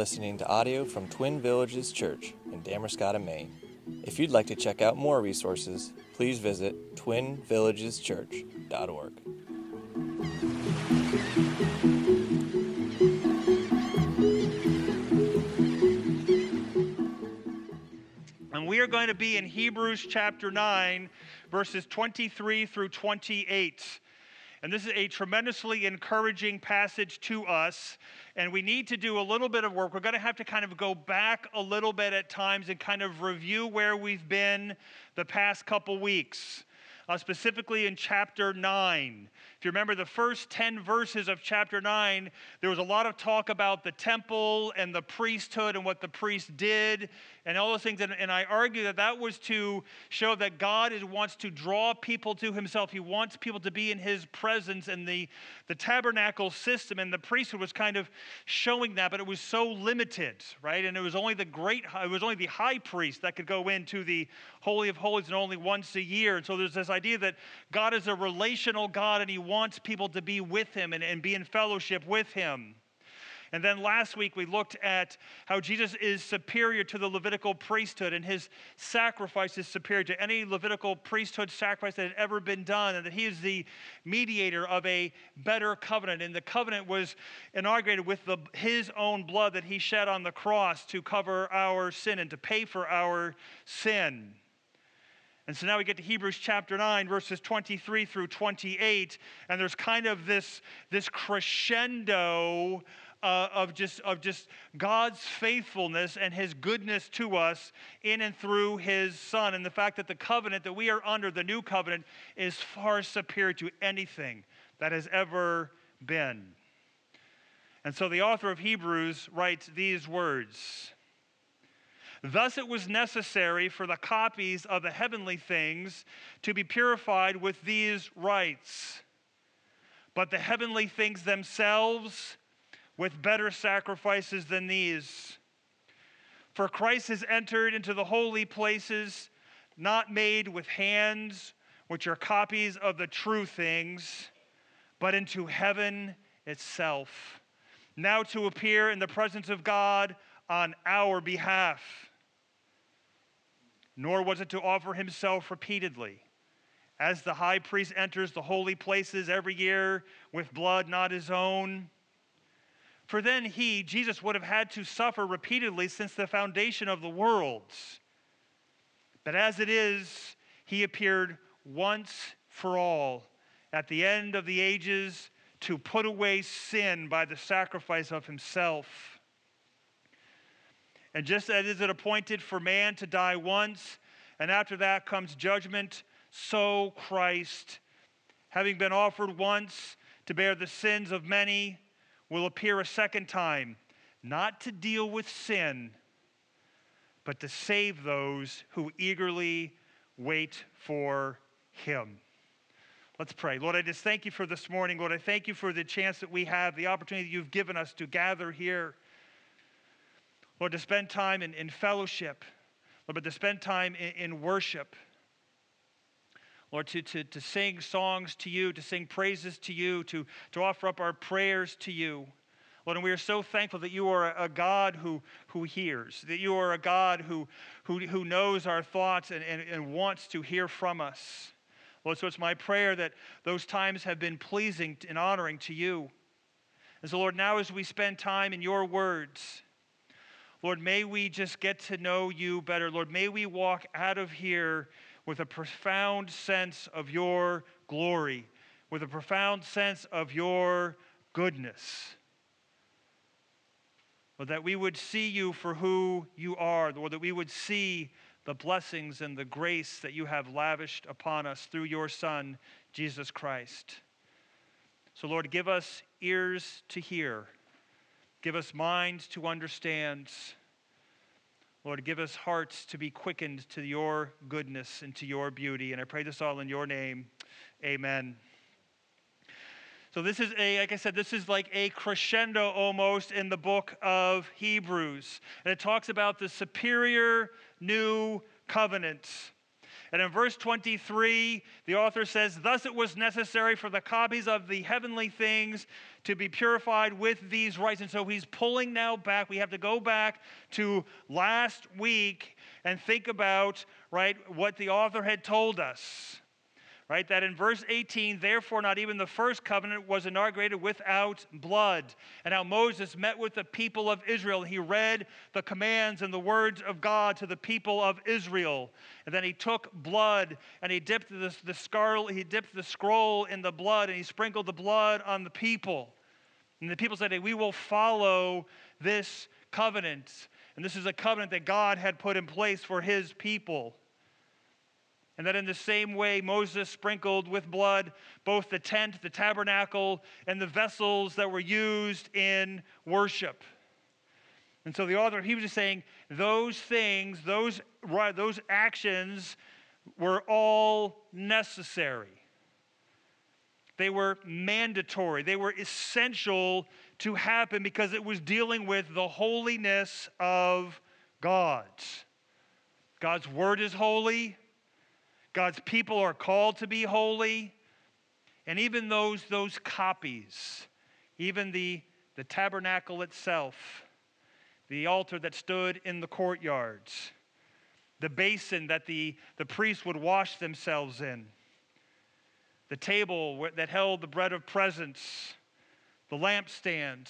listening to audio from Twin Villages Church in Damariscotta, Maine. If you'd like to check out more resources, please visit twinvillageschurch.org. And we are going to be in Hebrews chapter 9, verses 23 through 28. And this is a tremendously encouraging passage to us. And we need to do a little bit of work. We're going to have to kind of go back a little bit at times and kind of review where we've been the past couple weeks. Uh, specifically in chapter 9. If you remember the first 10 verses of chapter 9, there was a lot of talk about the temple and the priesthood and what the priest did and all those things. And, and I argue that that was to show that God is, wants to draw people to himself. He wants people to be in his presence. And the, the tabernacle system and the priesthood was kind of showing that, but it was so limited, right? And it was only the great, it was only the high priest that could go into the Holy of Holies and only once a year. And so there's this idea that God is a relational God and he wants people to be with him and, and be in fellowship with him. And then last week we looked at how Jesus is superior to the Levitical priesthood and his sacrifice is superior to any Levitical priesthood sacrifice that had ever been done, and that he is the mediator of a better covenant. And the covenant was inaugurated with the, his own blood that he shed on the cross to cover our sin and to pay for our sin. And so now we get to Hebrews chapter 9, verses 23 through 28, and there's kind of this, this crescendo uh, of, just, of just God's faithfulness and his goodness to us in and through his Son, and the fact that the covenant that we are under, the new covenant, is far superior to anything that has ever been. And so the author of Hebrews writes these words. Thus, it was necessary for the copies of the heavenly things to be purified with these rites. But the heavenly things themselves with better sacrifices than these. For Christ has entered into the holy places, not made with hands, which are copies of the true things, but into heaven itself, now to appear in the presence of God on our behalf nor was it to offer himself repeatedly. As the high priest enters the holy places every year with blood not his own. For then he, Jesus, would have had to suffer repeatedly since the foundation of the world. But as it is, he appeared once for all at the end of the ages to put away sin by the sacrifice of himself. And just as is it appointed for man to die once, and after that comes judgment, so Christ, having been offered once to bear the sins of many, will appear a second time, not to deal with sin, but to save those who eagerly wait for him. Let's pray. Lord, I just thank you for this morning. Lord, I thank you for the chance that we have, the opportunity that you've given us to gather here. Lord, to spend time in, in fellowship, Lord, but to spend time in, in worship. Lord, to, to, to sing songs to you, to sing praises to you, to, to offer up our prayers to you. Lord, and we are so thankful that you are a God who, who hears, that you are a God who, who, who knows our thoughts and, and, and wants to hear from us. Lord, so it's my prayer that those times have been pleasing and honoring to you. And so, Lord, now as we spend time in your words, Lord, may we just get to know you better. Lord, may we walk out of here with a profound sense of your glory, with a profound sense of your goodness. Lord, that we would see you for who you are, Lord, that we would see the blessings and the grace that you have lavished upon us through your Son, Jesus Christ. So, Lord, give us ears to hear Give us minds to understand. Lord, give us hearts to be quickened to your goodness and to your beauty. And I pray this all in your name. Amen. So, this is a, like I said, this is like a crescendo almost in the book of Hebrews. And it talks about the superior new covenant. And in verse 23, the author says, Thus it was necessary for the copies of the heavenly things to be purified with these rites. And so he's pulling now back. We have to go back to last week and think about, right, what the author had told us right? That in verse 18, therefore, not even the first covenant was inaugurated without blood. And how Moses met with the people of Israel. He read the commands and the words of God to the people of Israel. And then he took blood and he dipped the, the, scar, he dipped the scroll in the blood and he sprinkled the blood on the people. And the people said, hey, We will follow this covenant. And this is a covenant that God had put in place for his people. And that in the same way, Moses sprinkled with blood both the tent, the tabernacle, and the vessels that were used in worship. And so the author, he was just saying those things, those, those actions were all necessary. They were mandatory. They were essential to happen because it was dealing with the holiness of God. God's word is holy. God's people are called to be holy. And even those, those copies, even the, the tabernacle itself, the altar that stood in the courtyards, the basin that the, the priests would wash themselves in, the table that held the bread of presence, the lampstand,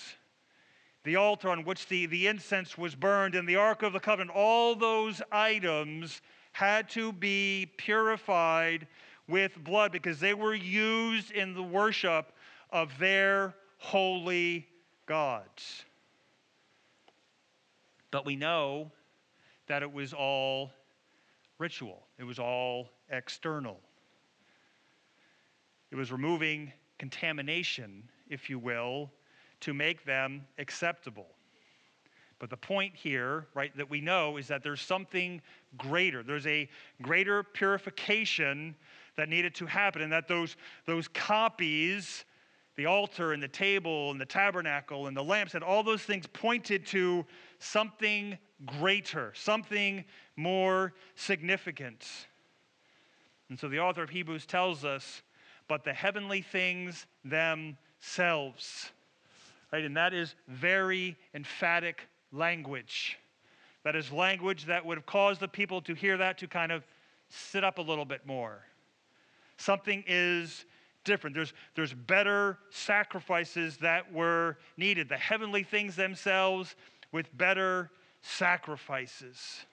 the altar on which the, the incense was burned, and the Ark of the Covenant, all those items had to be purified with blood because they were used in the worship of their holy gods. But we know that it was all ritual, it was all external. It was removing contamination, if you will, to make them acceptable. But the point here, right, that we know is that there's something greater. There's a greater purification that needed to happen, and that those, those copies, the altar and the table and the tabernacle and the lamps, and all those things pointed to something greater, something more significant. And so the author of Hebrews tells us, but the heavenly things themselves. Right? And that is very emphatic language. That is language that would have caused the people to hear that to kind of sit up a little bit more. Something is different. There's, there's better sacrifices that were needed. The heavenly things themselves with better sacrifices.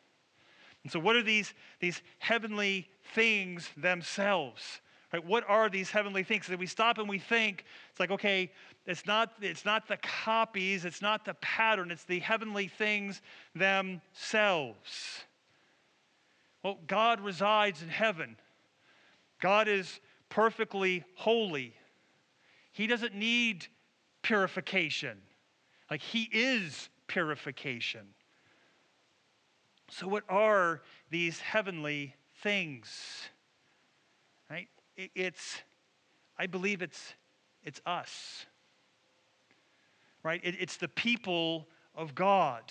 And so, what are these, these heavenly things themselves? Right? What are these heavenly things? So we stop and we think, it's like, okay, it's not, it's not the copies, it's not the pattern, it's the heavenly things themselves. Well, God resides in heaven. God is perfectly holy. He doesn't need purification. Like, He is purification. So, what are these heavenly things? Right? It's, I believe it's, it's us. Right? It, it's the people of God.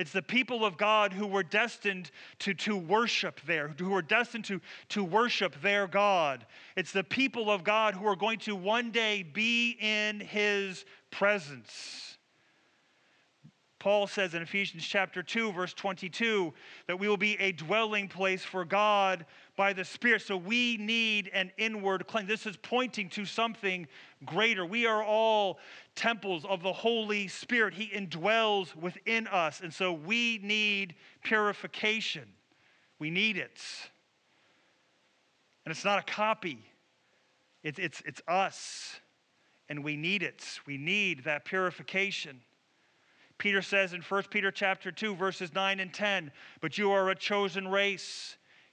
It's the people of God who were destined to, to worship there, who were destined to, to worship their God. It's the people of God who are going to one day be in his presence. Paul says in Ephesians chapter 2, verse 22, that we will be a dwelling place for God by the Spirit. So we need an inward cleanse. This is pointing to something greater. We are all temples of the Holy Spirit. He indwells within us. And so we need purification. We need it. And it's not a copy, it's, it's, it's us. And we need it. We need that purification. Peter says in 1 Peter chapter 2 verses 9 and 10, "But you are a chosen race,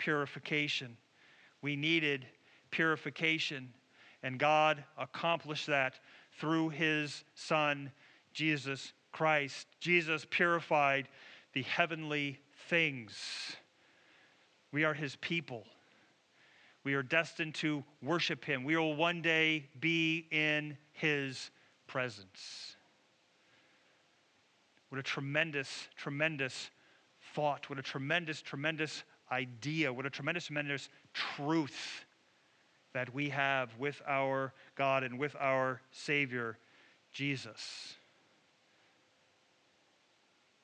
purification. We needed purification, and God accomplished that through his Son, Jesus Christ. Jesus purified the heavenly things. We are his people. We are destined to worship him. We will one day be in his presence. What a tremendous, tremendous thought. What a tremendous, tremendous idea. What a tremendous, tremendous truth that we have with our God and with our Savior, Jesus.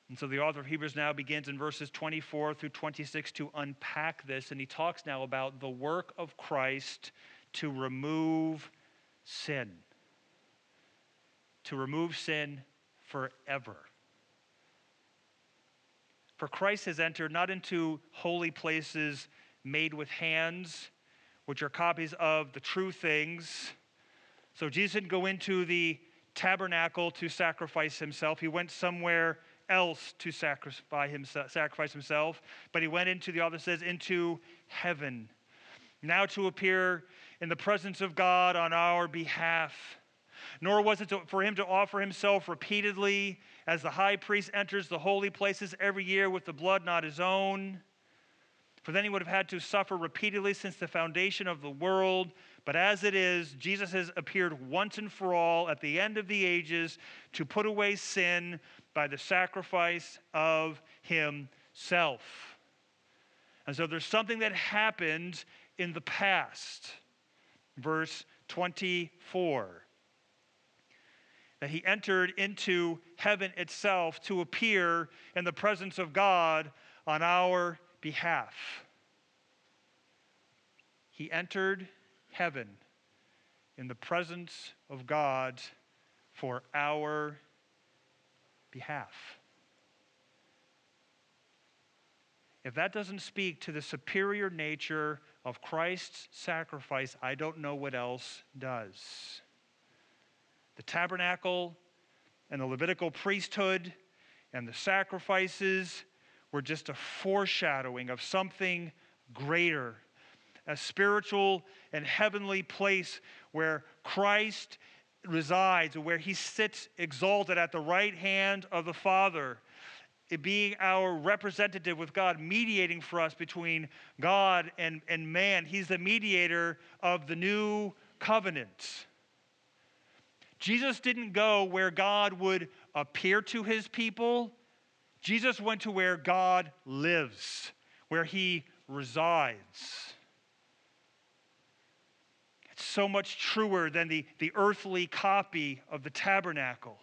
And so the author of Hebrews now begins in verses 24 through 26 to unpack this, and he talks now about the work of Christ to remove sin. To remove sin forever. For Christ has entered not into holy places made with hands, which are copies of the true things. So Jesus didn't go into the tabernacle to sacrifice himself. He went somewhere else to sacrifice himself, sacrifice himself, but he went into, the author says, into heaven, now to appear in the presence of God on our behalf. Nor was it to, for him to offer himself repeatedly as the high priest enters the holy places every year with the blood not his own. For then he would have had to suffer repeatedly since the foundation of the world. But as it is, Jesus has appeared once and for all at the end of the ages to put away sin by the sacrifice of himself. And so there's something that happened in the past. Verse 24 that he entered into heaven itself to appear in the presence of God on our behalf. He entered heaven in the presence of God for our behalf. If that doesn't speak to the superior nature of Christ's sacrifice, I don't know what else does. The tabernacle and the Levitical priesthood and the sacrifices were just a foreshadowing of something greater, a spiritual and heavenly place where Christ resides, where he sits exalted at the right hand of the Father, being our representative with God, mediating for us between God and, and man. He's the mediator of the new covenant. Jesus didn't go where God would appear to his people. Jesus went to where God lives, where he resides. It's so much truer than the, the earthly copy of the tabernacle.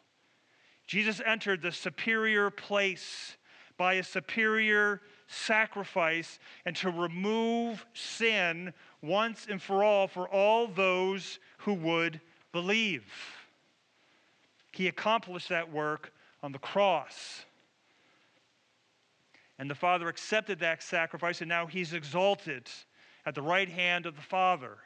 Jesus entered the superior place by a superior sacrifice and to remove sin once and for all for all those who would believe. He accomplished that work on the cross. And the Father accepted that sacrifice, and now he's exalted at the right hand of the Father.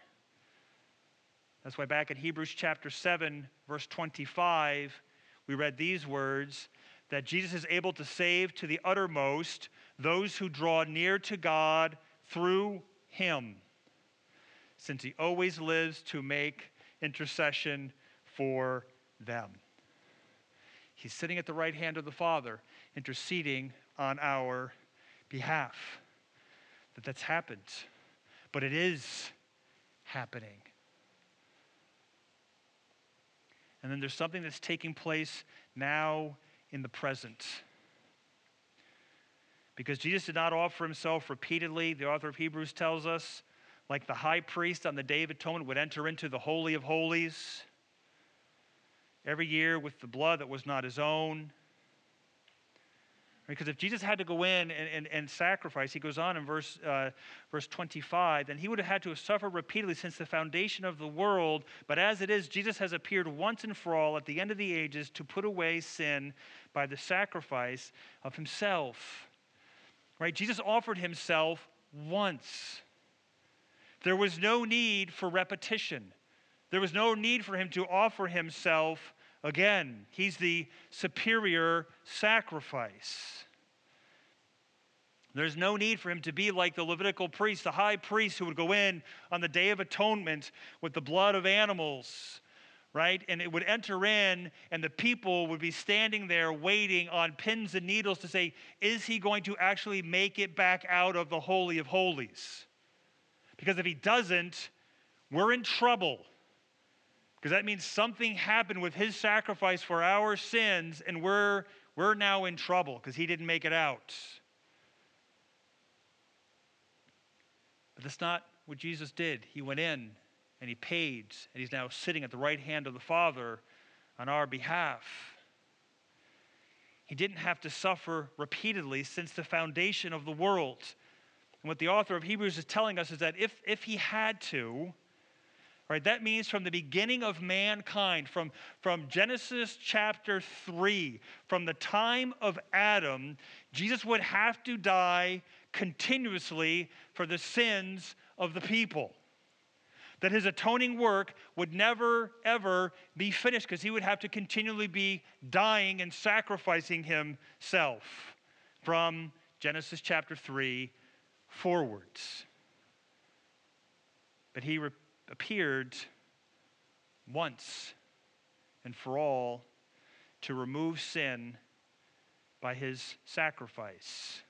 That's why back in Hebrews chapter 7, verse 25, we read these words that Jesus is able to save to the uttermost those who draw near to God through him, since he always lives to make intercession for them. He's sitting at the right hand of the Father, interceding on our behalf. That that's happened. But it is happening. And then there's something that's taking place now in the present. Because Jesus did not offer himself repeatedly, the author of Hebrews tells us, like the high priest on the Day of Atonement would enter into the Holy of Holies every year with the blood that was not his own. Because if Jesus had to go in and, and, and sacrifice, he goes on in verse, uh, verse 25, then he would have had to suffer repeatedly since the foundation of the world. But as it is, Jesus has appeared once and for all at the end of the ages to put away sin by the sacrifice of himself. Right? Jesus offered himself once. There was no need for repetition. There was no need for him to offer himself Again, he's the superior sacrifice. There's no need for him to be like the Levitical priest, the high priest who would go in on the Day of Atonement with the blood of animals, right? And it would enter in, and the people would be standing there waiting on pins and needles to say, Is he going to actually make it back out of the Holy of Holies? Because if he doesn't, we're in trouble. Because that means something happened with his sacrifice for our sins, and we're, we're now in trouble because he didn't make it out. But that's not what Jesus did. He went in and he paid, and he's now sitting at the right hand of the Father on our behalf. He didn't have to suffer repeatedly since the foundation of the world. And what the author of Hebrews is telling us is that if, if he had to, right, that means from the beginning of mankind, from, from Genesis chapter 3, from the time of Adam, Jesus would have to die continuously for the sins of the people. That his atoning work would never, ever be finished because he would have to continually be dying and sacrificing himself from Genesis chapter 3 forwards. But he appeared once and for all to remove sin by his sacrifice.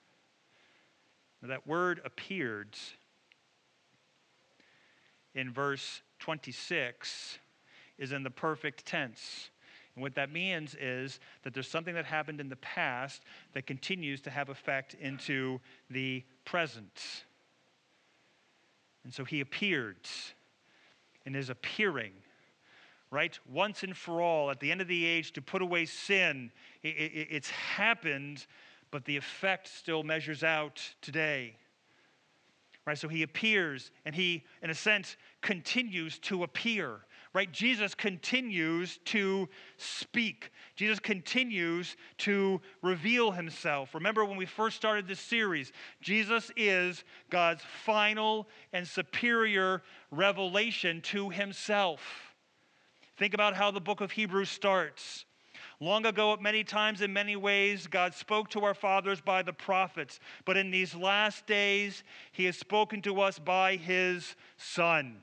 Now, that word appeared in verse 26 is in the perfect tense. And what that means is that there's something that happened in the past that continues to have effect into the present. And so he appeared in his appearing, right? Once and for all, at the end of the age, to put away sin. It, it, it's happened but the effect still measures out today. Right? So he appears and he, in a sense, continues to appear. Right? Jesus continues to speak. Jesus continues to reveal himself. Remember when we first started this series, Jesus is God's final and superior revelation to himself. Think about how the book of Hebrews starts. Long ago, at many times, in many ways, God spoke to our fathers by the prophets. But in these last days, He has spoken to us by His Son,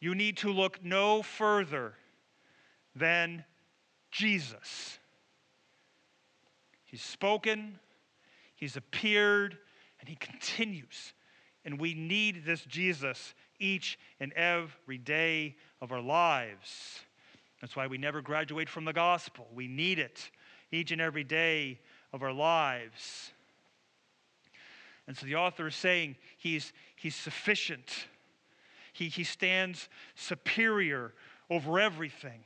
You need to look no further than Jesus. He's spoken, he's appeared, and he continues. And we need this Jesus each and every day of our lives. That's why we never graduate from the gospel. We need it each and every day of our lives. And so the author is saying he's, he's sufficient, he, he stands superior over everything.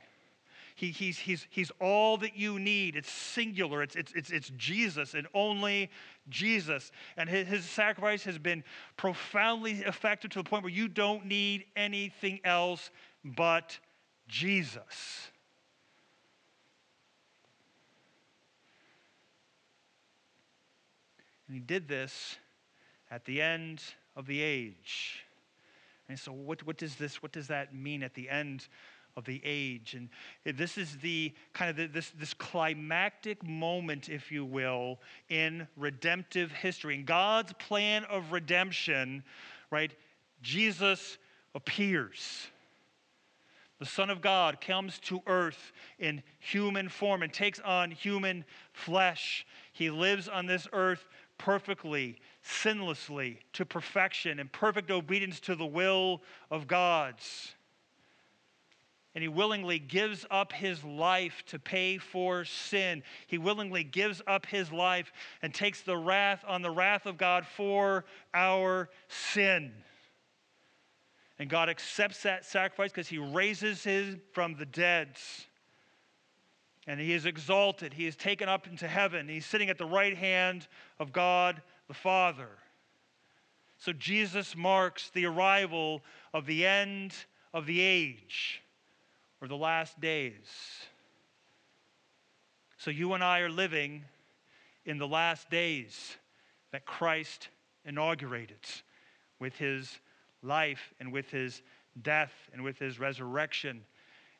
He, he's, he's, he's all that you need. It's singular. It's, it's, it's, it's Jesus and only Jesus. And his, his sacrifice has been profoundly effective to the point where you don't need anything else but Jesus. And he did this at the end of the age. And so what, what does this, what does that mean at the end of the age. And this is the kind of the, this, this climactic moment, if you will, in redemptive history. In God's plan of redemption, right, Jesus appears. The Son of God comes to earth in human form and takes on human flesh. He lives on this earth perfectly, sinlessly, to perfection, in perfect obedience to the will of God's and he willingly gives up his life to pay for sin. He willingly gives up his life and takes the wrath on the wrath of God for our sin. And God accepts that sacrifice because he raises him from the dead. And he is exalted. He is taken up into heaven. He's sitting at the right hand of God the Father. So Jesus marks the arrival of the end of the age or the last days. So you and I are living in the last days that Christ inaugurated with his life and with his death and with his resurrection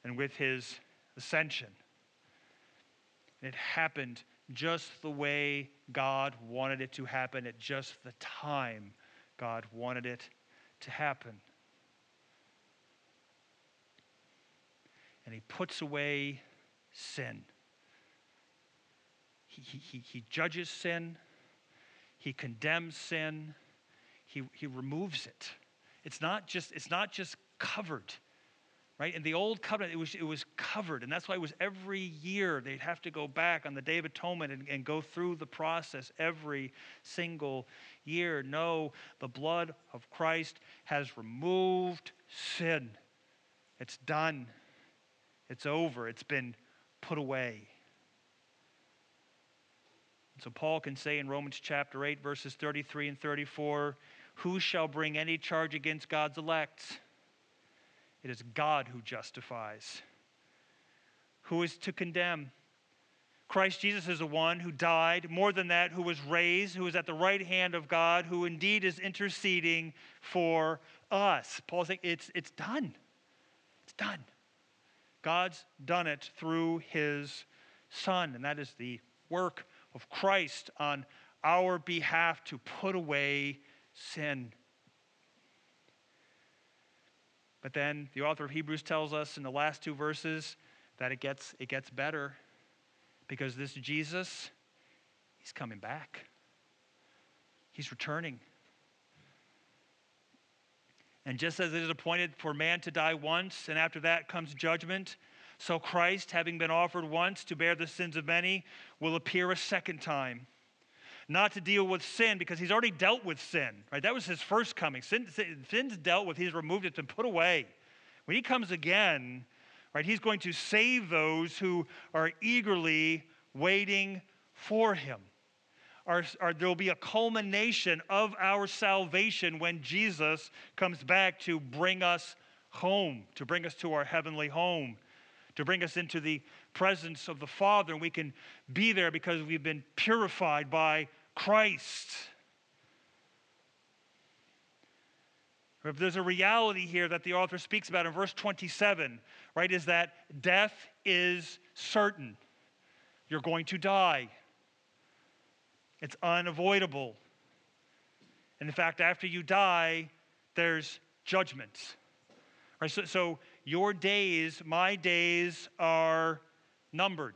and with his ascension. It happened just the way God wanted it to happen at just the time God wanted it to happen. And he puts away sin. He, he, he judges sin, he condemns sin, he, he removes it. It's not just, it's not just covered right? In the old covenant, it was, it was covered. And that's why it was every year they'd have to go back on the Day of Atonement and, and go through the process every single year. No, the blood of Christ has removed sin. It's done, it's over, it's been put away. So Paul can say in Romans chapter 8, verses 33 and 34 Who shall bring any charge against God's elect? It is God who justifies. Who is to condemn? Christ Jesus is the one who died, more than that, who was raised, who is at the right hand of God, who indeed is interceding for us. Paul's saying it's, it's done. It's done. God's done it through his Son, and that is the work of Christ on our behalf to put away sin. But then the author of Hebrews tells us in the last two verses that it gets, it gets better because this Jesus, he's coming back. He's returning. And just as it is appointed for man to die once, and after that comes judgment, so Christ, having been offered once to bear the sins of many, will appear a second time not to deal with sin because he's already dealt with sin, right? That was his first coming. Sin, sin's dealt with, he's removed it, it's been put away. When he comes again, right, he's going to save those who are eagerly waiting for him. Our, our, there will be a culmination of our salvation when Jesus comes back to bring us home, to bring us to our heavenly home, to bring us into the presence of the Father. And we can be there because we've been purified by Christ. If There's a reality here that the author speaks about in verse 27, right? Is that death is certain. You're going to die. It's unavoidable. And in fact, after you die, there's judgment. Right? So, so your days, my days, are numbered.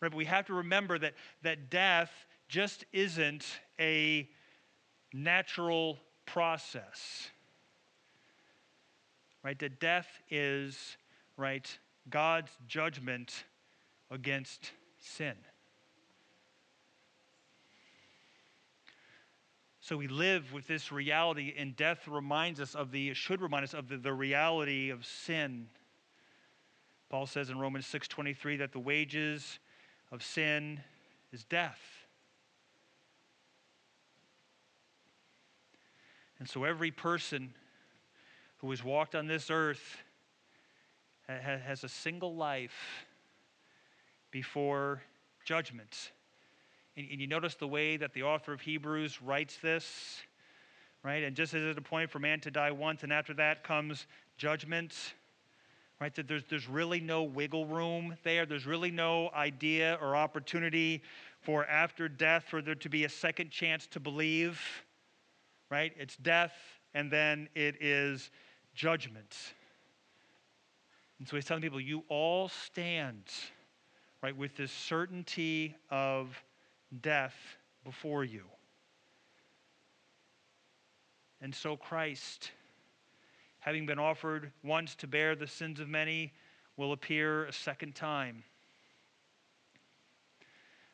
Right? But we have to remember that, that death just isn't a natural process. Right? That death is, right, God's judgment against sin. So we live with this reality, and death reminds us of the, should remind us of the, the reality of sin. Paul says in Romans 6:23 that the wages of sin is death. And so every person who has walked on this earth has a single life before judgment. And you notice the way that the author of Hebrews writes this, right? And just as it's appointed for man to die once, and after that comes judgment right? That there's, there's really no wiggle room there. There's really no idea or opportunity for after death for there to be a second chance to believe, right? It's death and then it is judgment. And so he's telling people, you all stand, right, with this certainty of death before you. And so Christ having been offered once to bear the sins of many, will appear a second time.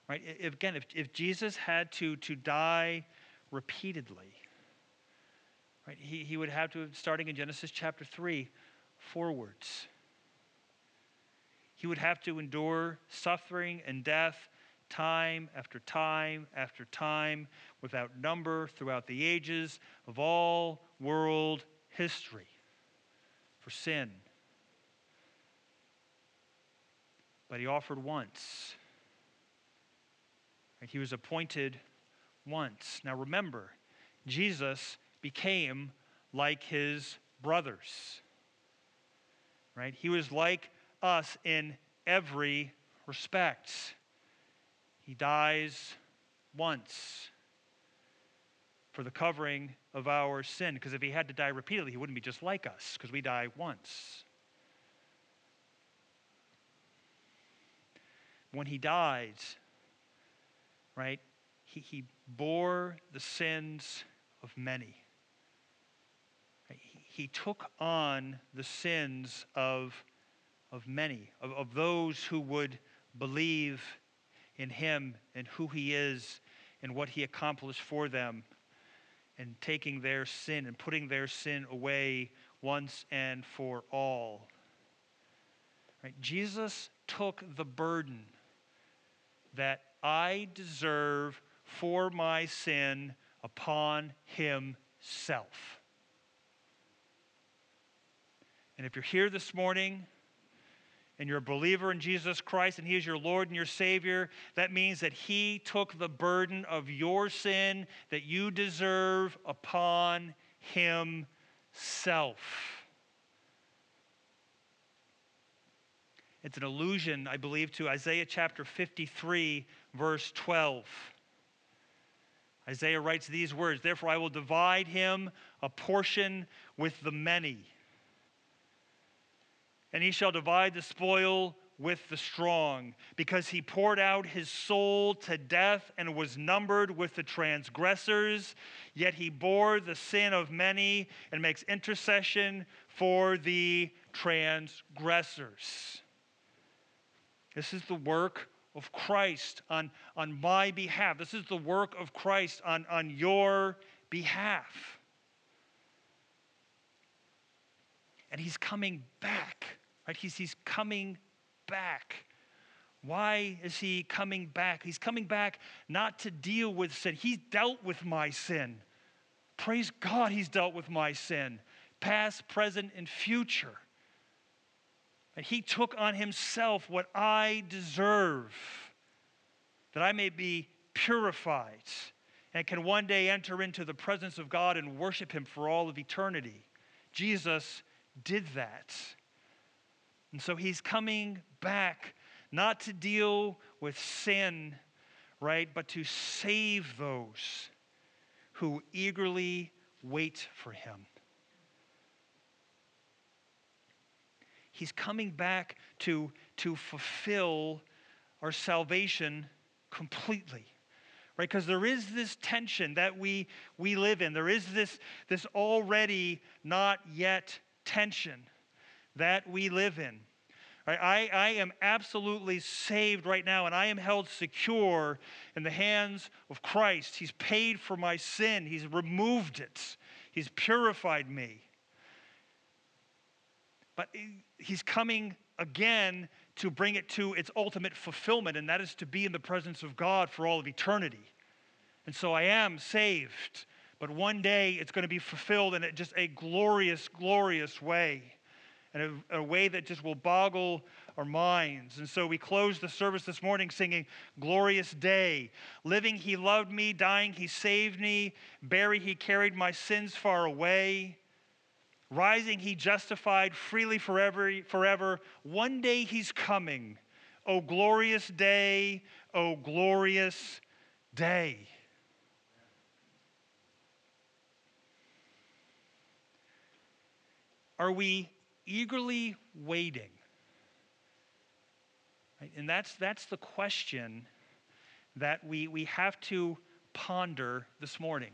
Right? If, again, if, if Jesus had to, to die repeatedly, right, he, he would have to, starting in Genesis chapter 3, forwards. He would have to endure suffering and death time after time after time without number throughout the ages of all world history for sin. But he offered once. He was appointed once. Now remember, Jesus became like his brothers. Right? He was like us in every respect. He dies once for the covering of our sin. Because if he had to die repeatedly, he wouldn't be just like us, because we die once. When he died, right, he, he bore the sins of many. He, took on the sins of, of many, of, of those who would believe in him and who he is and what he accomplished for them and taking their sin and putting their sin away once and for all. Right? Jesus took the burden that I deserve for my sin upon himself. And if you're here this morning and you're a believer in Jesus Christ and He is your Lord and your Savior, that means that He took the burden of your sin that you deserve upon Himself. It's an allusion, I believe, to Isaiah chapter 53, verse 12. Isaiah writes these words Therefore, I will divide him a portion with the many and he shall divide the spoil with the strong, because he poured out his soul to death and was numbered with the transgressors. Yet he bore the sin of many and makes intercession for the transgressors. This is the work of Christ on, on my behalf. This is the work of Christ on, on your behalf. And he's coming back Right? He's, he's coming back. Why is he coming back? He's coming back not to deal with sin. He's dealt with my sin. Praise God, he's dealt with my sin, past, present, and future. And he took on himself what I deserve, that I may be purified and can one day enter into the presence of God and worship him for all of eternity. Jesus did that. And so he's coming back not to deal with sin, right, but to save those who eagerly wait for him. He's coming back to, to fulfill our salvation completely right? Because there is this tension that we we live in. There is this this already not yet tension that we live in. I, I am absolutely saved right now, and I am held secure in the hands of Christ. He's paid for my sin, He's removed it, He's purified me. But He's coming again to bring it to its ultimate fulfillment, and that is to be in the presence of God for all of eternity. And so I am saved, but one day it's going to be fulfilled in just a glorious, glorious way in a, a, way that just will boggle our minds. And so we close the service this morning singing Glorious Day. Living, He loved me. Dying, He saved me. Buried, He carried my sins far away. Rising, He justified freely forever. forever. One day He's coming. Oh, glorious day. Oh, glorious day. Are we eagerly waiting? Right? And that's, that's the question that we, we have to ponder this morning.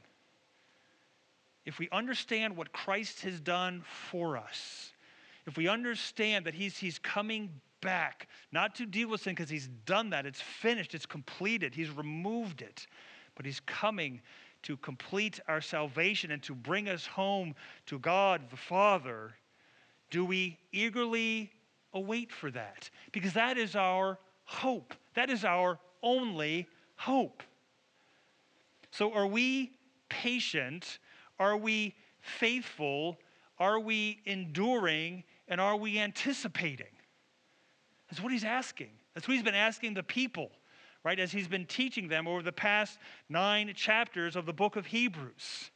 If we understand what Christ has done for us, if we understand that he's, he's coming back, not to deal with sin because he's done that, it's finished, it's completed, he's removed it, but he's coming to complete our salvation and to bring us home to God the Father do we eagerly await for that? Because that is our hope. That is our only hope. So, are we patient? Are we faithful? Are we enduring? And are we anticipating? That's what he's asking. That's what he's been asking the people, right, as he's been teaching them over the past nine chapters of the book of Hebrews.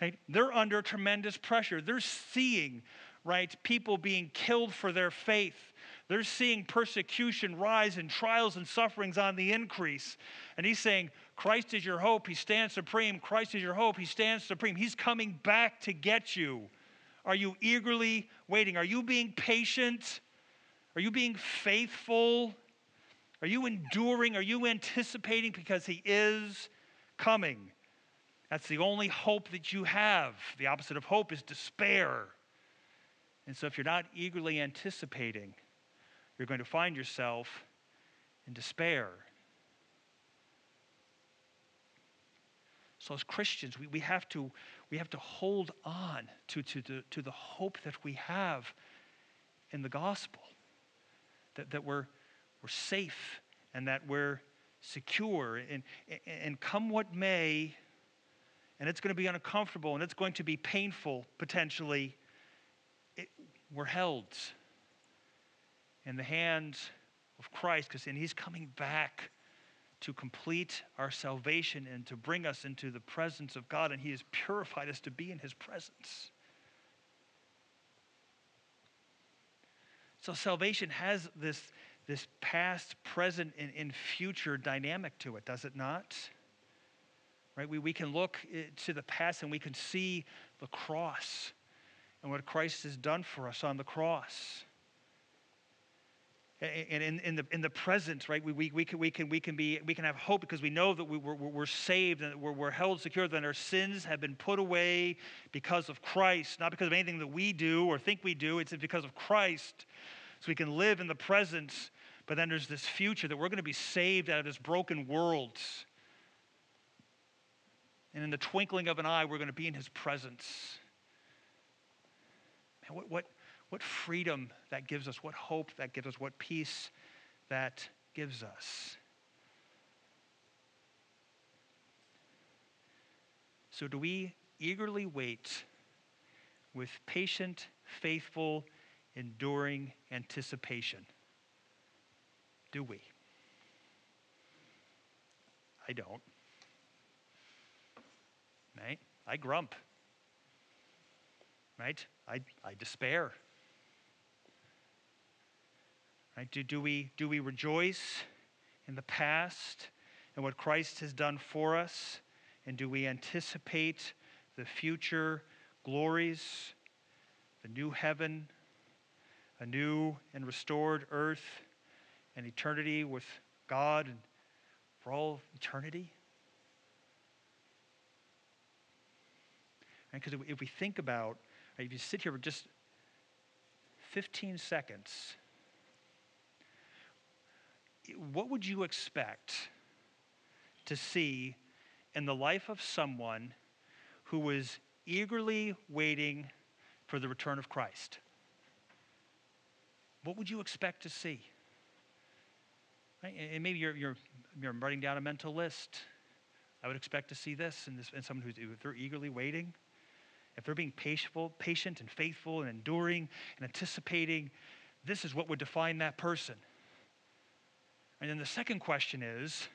Right? They're under tremendous pressure. They're seeing, right, people being killed for their faith. They're seeing persecution rise and trials and sufferings on the increase. And he's saying, Christ is your hope. He stands supreme. Christ is your hope. He stands supreme. He's coming back to get you. Are you eagerly waiting? Are you being patient? Are you being faithful? Are you enduring? Are you anticipating because He is coming? That's the only hope that you have. The opposite of hope is despair. And so, if you're not eagerly anticipating, you're going to find yourself in despair. So, as Christians, we, we, have, to, we have to hold on to, to, to, to the hope that we have in the gospel, that, that we're, we're safe and that we're secure. And, and come what may, and it's going to be uncomfortable and it's going to be painful potentially, we're held in the hands of Christ because and he's coming back to complete our salvation and to bring us into the presence of God and he has purified us to be in his presence. So salvation has this, this past, present, and, and future dynamic to it, does it not? right? We, we can look eh, to the past and we can see the cross and what Christ has done for us on the cross. And in, in, the, in the present, right, we, we, we, can, we, can, we, can be, we can have hope because we know that we, we're, we're saved and we're, we're held secure, that our sins have been put away because of Christ, not because of anything that we do or think we do, it's because of Christ. So we can live in the present, but then there's this future that we're going to be saved out of this broken world and in the twinkling of an eye, we're going to be in his presence. Man, what, what, what freedom that gives us, what hope that gives us, what peace that gives us. So, do we eagerly wait with patient, faithful, enduring anticipation? Do we? I don't right? I grump, right? I, I despair. Right? Do, do, we, do we rejoice in the past and what Christ has done for us? And do we anticipate the future glories, the new heaven, a new and restored earth, and eternity with God and for all eternity? Because if we think about, if you sit here for just 15 seconds, what would you expect to see in the life of someone who was eagerly waiting for the return of Christ? What would you expect to see? Right? And maybe you're, you're, you're writing down a mental list. I would expect to see this in, this, in someone who's they're eagerly waiting if they're being patient, and faithful and enduring and anticipating, this is what would define that person. And then the second question is,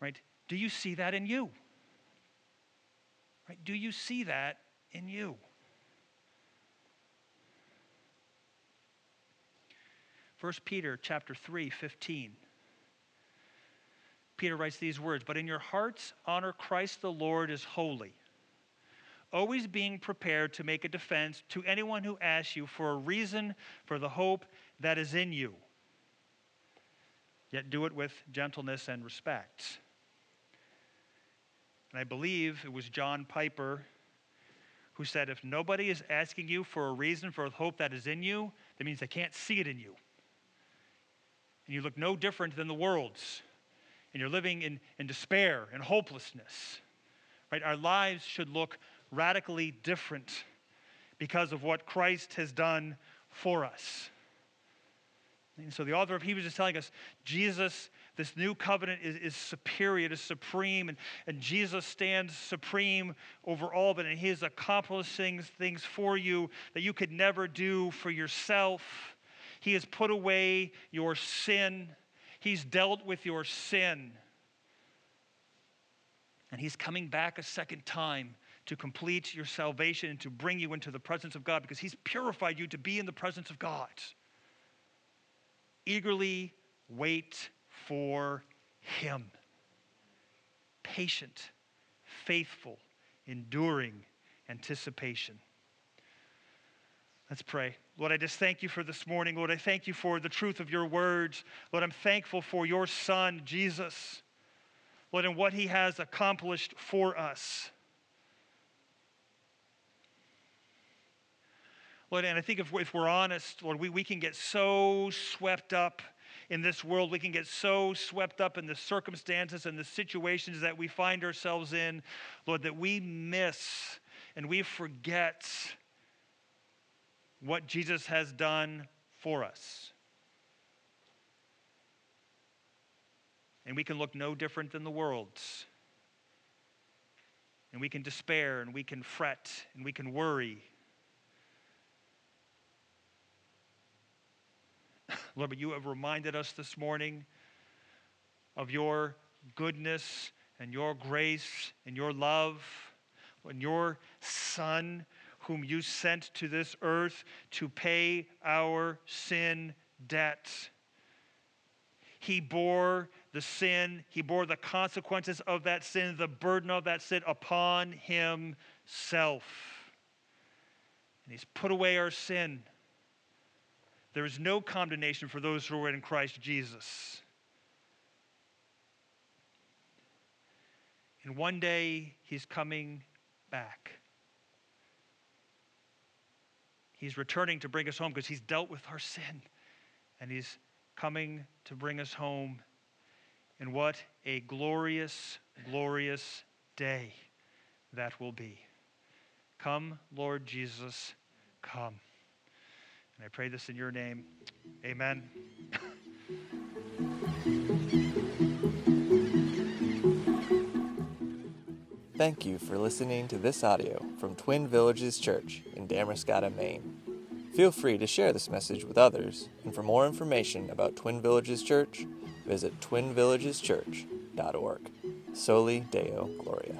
right, do you see that in you? Right? Do you see that in you? First Peter chapter 3, 15. Peter writes these words, but in your hearts honor Christ the Lord as holy always being prepared to make a defense to anyone who asks you for a reason for the hope that is in you. Yet do it with gentleness and respect. And I believe it was John Piper who said, If nobody is asking you for a reason for the hope that is in you, that means they can't see it in you. And you look no different than the world's. And you're living in, in despair and hopelessness. Right? Our lives should look radically different because of what Christ has done for us. And so the author of Hebrews is telling us Jesus, This new covenant is, is superior, it is supreme, and, and Jesus stands supreme over all it, and He is accomplishing things for you that you could never do for yourself. He has put away your sin, He's dealt with your sin. And He's coming back a second time to complete your salvation and to bring you into the presence of God because He's purified you to be in the presence of God. Eagerly wait for Him. Patient, faithful, enduring anticipation. Let's pray. Lord, I just thank you for this morning. Lord, I thank you for the truth of your words. Lord, I'm thankful for your Son, Jesus. Lord, and what he has accomplished for us. Lord, and I think if, if we're honest, Lord, we, we can get so swept up in this world. We can get so swept up in the circumstances and the situations that we find ourselves in, Lord, that we miss and we forget what Jesus has done for us. And we can look no different than the world's. And we can despair and we can fret and we can worry Lord, but you have reminded us this morning of your goodness and your grace and your love and your Son, whom you sent to this earth to pay our sin debt. He bore the sin, he bore the consequences of that sin, the burden of that sin upon himself. And he's put away our sin. There is no condemnation for those who are in Christ Jesus. And one day he's coming back. He's returning to bring us home because he's dealt with our sin. And he's coming to bring us home. And what a glorious, glorious day that will be. Come, Lord Jesus, come. And I pray this in your name. Amen. Thank you for listening to this audio from Twin Villages Church in Damariscotta, Maine. Feel free to share this message with others, and for more information about Twin Villages Church, visit twinvillageschurch.org. Soli Deo Gloria.